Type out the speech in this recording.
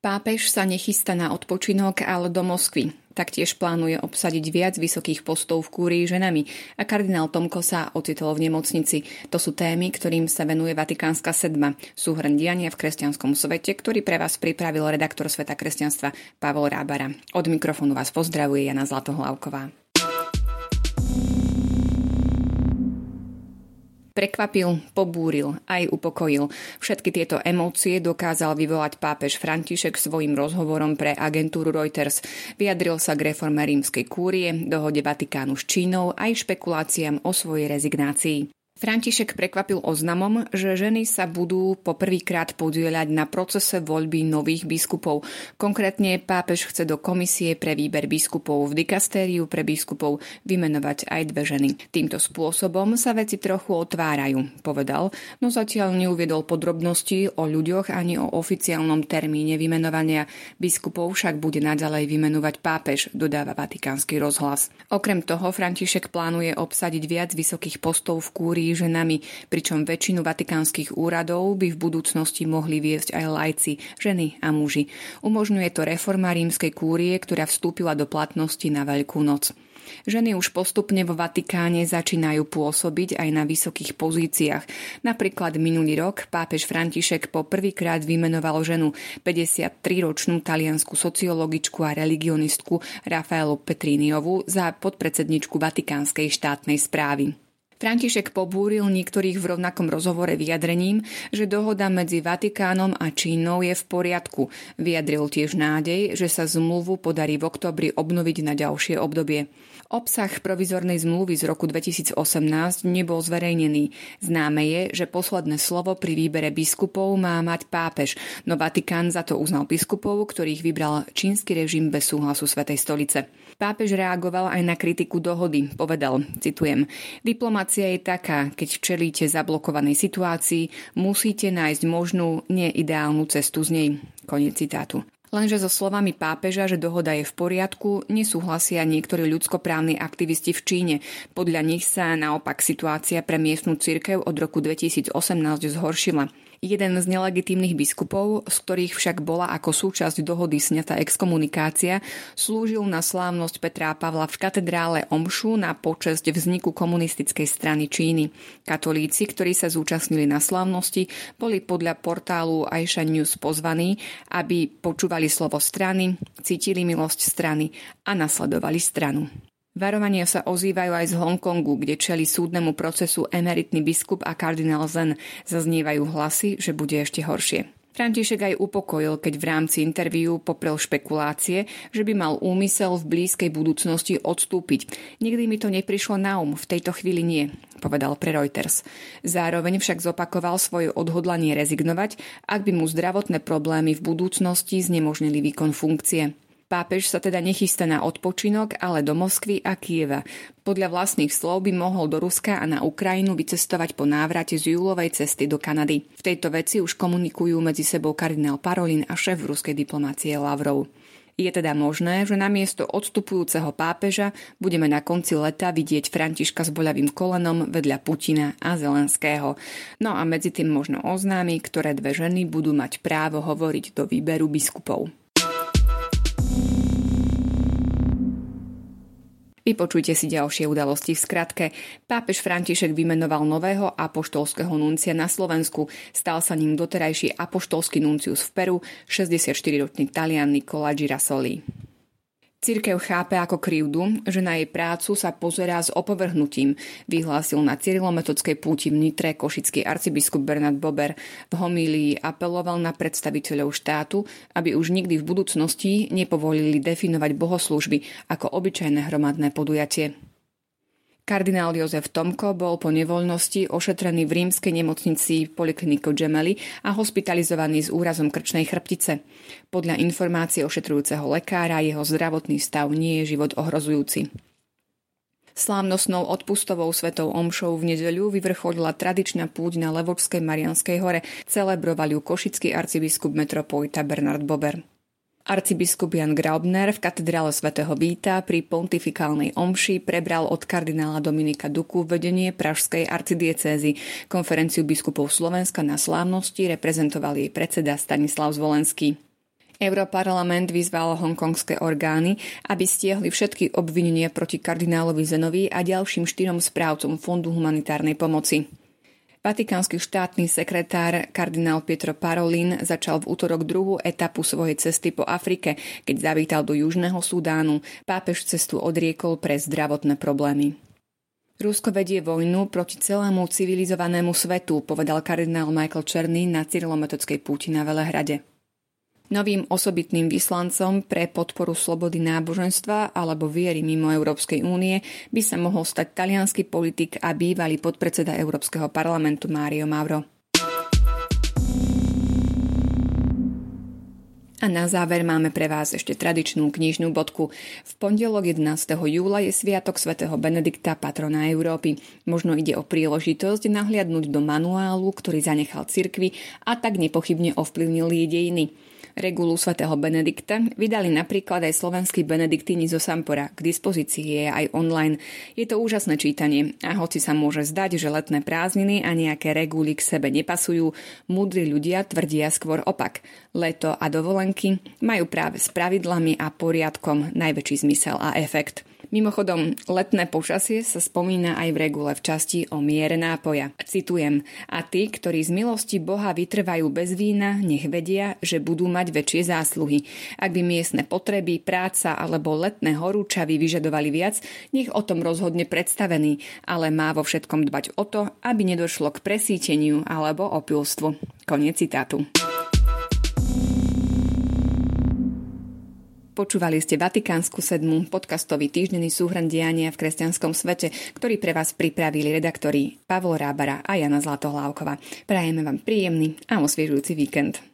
Pápež sa nechystá na odpočinok, ale do Moskvy. Taktiež plánuje obsadiť viac vysokých postov v kúrii ženami a kardinál Tomko sa ocitol v nemocnici. To sú témy, ktorým sa venuje Vatikánska sedma. Sú diania v kresťanskom svete, ktorý pre vás pripravil redaktor Sveta kresťanstva Pavol Rábara. Od mikrofónu vás pozdravuje Jana Zlatohlavková. Prekvapil, pobúril, aj upokojil. Všetky tieto emócie dokázal vyvolať pápež František svojim rozhovorom pre agentúru Reuters. Vyjadril sa k reforme rímskej kúrie, dohode Vatikánu s Čínou aj špekuláciám o svojej rezignácii. František prekvapil oznamom, že ženy sa budú poprvýkrát podieľať na procese voľby nových biskupov. Konkrétne pápež chce do komisie pre výber biskupov v dikastériu pre biskupov vymenovať aj dve ženy. Týmto spôsobom sa veci trochu otvárajú, povedal, no zatiaľ neuviedol podrobnosti o ľuďoch ani o oficiálnom termíne vymenovania. Biskupov však bude naďalej vymenovať pápež, dodáva Vatikánsky rozhlas. Okrem toho František plánuje obsadiť viac vysokých postov v kúrii ženami, pričom väčšinu vatikánskych úradov by v budúcnosti mohli viesť aj lajci, ženy a muži. Umožňuje to reforma rímskej kúrie, ktorá vstúpila do platnosti na Veľkú noc. Ženy už postupne vo Vatikáne začínajú pôsobiť aj na vysokých pozíciách. Napríklad minulý rok pápež František po prvýkrát vymenoval ženu 53-ročnú taliansku sociologičku a religionistku Rafaelu Petriniovu za podpredsedničku Vatikánskej štátnej správy. František pobúril niektorých v rovnakom rozhovore vyjadrením, že dohoda medzi Vatikánom a Čínou je v poriadku. Vyjadril tiež nádej, že sa zmluvu podarí v oktobri obnoviť na ďalšie obdobie. Obsah provizornej zmluvy z roku 2018 nebol zverejnený. Známe je, že posledné slovo pri výbere biskupov má mať pápež, no Vatikán za to uznal biskupov, ktorých vybral čínsky režim bez súhlasu Svetej stolice. Pápež reagoval aj na kritiku dohody. Povedal, citujem, diplomácia je taká, keď čelíte zablokovanej situácii, musíte nájsť možnú, neideálnu cestu z nej. Koniec citátu. Lenže so slovami pápeža, že dohoda je v poriadku, nesúhlasia niektorí ľudskoprávni aktivisti v Číne. Podľa nich sa naopak situácia pre miestnu cirkev od roku 2018 zhoršila. Jeden z nelegitímnych biskupov, z ktorých však bola ako súčasť dohody sňatá exkomunikácia, slúžil na slávnosť Petra Pavla v katedrále Omšu na počesť vzniku komunistickej strany Číny. Katolíci, ktorí sa zúčastnili na slávnosti, boli podľa portálu Aisha News pozvaní, aby počúvali slovo strany, cítili milosť strany a nasledovali stranu. Varovania sa ozývajú aj z Hongkongu, kde čeli súdnemu procesu emeritný biskup a kardinál Zen. Zaznievajú hlasy, že bude ešte horšie. František aj upokojil, keď v rámci interviu poprel špekulácie, že by mal úmysel v blízkej budúcnosti odstúpiť. Nikdy mi to neprišlo na um, v tejto chvíli nie, povedal pre Reuters. Zároveň však zopakoval svoje odhodlanie rezignovať, ak by mu zdravotné problémy v budúcnosti znemožnili výkon funkcie. Pápež sa teda nechystá na odpočinok, ale do Moskvy a Kieva. Podľa vlastných slov by mohol do Ruska a na Ukrajinu vycestovať po návrate z júlovej cesty do Kanady. V tejto veci už komunikujú medzi sebou kardinál Parolin a šéf ruskej diplomácie Lavrov. Je teda možné, že namiesto odstupujúceho pápeža budeme na konci leta vidieť Františka s boľavým kolenom vedľa Putina a Zelenského. No a medzi tým možno oznámi, ktoré dve ženy budú mať právo hovoriť do výberu biskupov. Vypočujte si ďalšie udalosti v skratke. Pápež František vymenoval nového apoštolského nuncia na Slovensku. Stal sa ním doterajší apoštolský nuncius v Peru, 64-ročný talian Nicola Girasoli. Cirkev chápe ako krivdu, že na jej prácu sa pozerá s opovrhnutím, vyhlásil na cyrilometodskej púti v Nitre košický arcibiskup Bernard Bober. V homílii apeloval na predstaviteľov štátu, aby už nikdy v budúcnosti nepovolili definovať bohoslužby ako obyčajné hromadné podujatie. Kardinál Jozef Tomko bol po nevoľnosti ošetrený v rímskej nemocnici Polikliniko Gemelli a hospitalizovaný s úrazom krčnej chrbtice. Podľa informácie ošetrujúceho lekára jeho zdravotný stav nie je život ohrozujúci. Slávnostnou odpustovou svetou omšou v nedeľu vyvrcholila tradičná púť na Levočskej Marianskej hore. Celebroval ju košický arcibiskup metropolita Bernard Bober. Arcibiskup Jan Graubner v katedrále svätého Víta pri pontifikálnej omši prebral od kardinála Dominika Duku vedenie Pražskej arcidiecézy. Konferenciu biskupov Slovenska na slávnosti reprezentoval jej predseda Stanislav Zvolenský. Europarlament vyzval hongkongské orgány, aby stiehli všetky obvinenia proti kardinálovi Zenovi a ďalším štyrom správcom Fondu humanitárnej pomoci. Vatikánsky štátny sekretár kardinál Pietro Parolin začal v útorok druhú etapu svojej cesty po Afrike, keď zavítal do Južného Sudánu. Pápež cestu odriekol pre zdravotné problémy. Rusko vedie vojnu proti celému civilizovanému svetu, povedal kardinál Michael Černý na cyrilometockej púti na Velehrade. Novým osobitným vyslancom pre podporu slobody náboženstva alebo viery mimo Európskej únie by sa mohol stať talianský politik a bývalý podpredseda Európskeho parlamentu Mário Mauro. A na záver máme pre vás ešte tradičnú knižnú bodku. V pondelok 11. júla je Sviatok svätého Benedikta, patrona Európy. Možno ide o príležitosť nahliadnúť do manuálu, ktorý zanechal cirkvi a tak nepochybne ovplyvnil jej dejiny. Regulu svätého Benedikta vydali napríklad aj slovenskí benediktíni zo Sampora. K dispozícii je aj online. Je to úžasné čítanie a hoci sa môže zdať, že letné prázdniny a nejaké reguly k sebe nepasujú, múdri ľudia tvrdia skôr opak. Leto a dovolenky majú práve s pravidlami a poriadkom najväčší zmysel a efekt. Mimochodom, letné počasie sa spomína aj v regule v časti o miere nápoja. Citujem, a tí, ktorí z milosti Boha vytrvajú bez vína, nech vedia, že budú mať väčšie zásluhy. Ak by miestne potreby, práca alebo letné horúčavy vyžadovali viac, nech o tom rozhodne predstavený, ale má vo všetkom dbať o to, aby nedošlo k presíteniu alebo opilstvu. Koniec citátu. Počúvali ste Vatikánsku sedmu, podcastový týždenný súhrn diania v kresťanskom svete, ktorý pre vás pripravili redaktori Pavol Rábara a Jana Zlatohlávkova. Prajeme vám príjemný a osviežujúci víkend.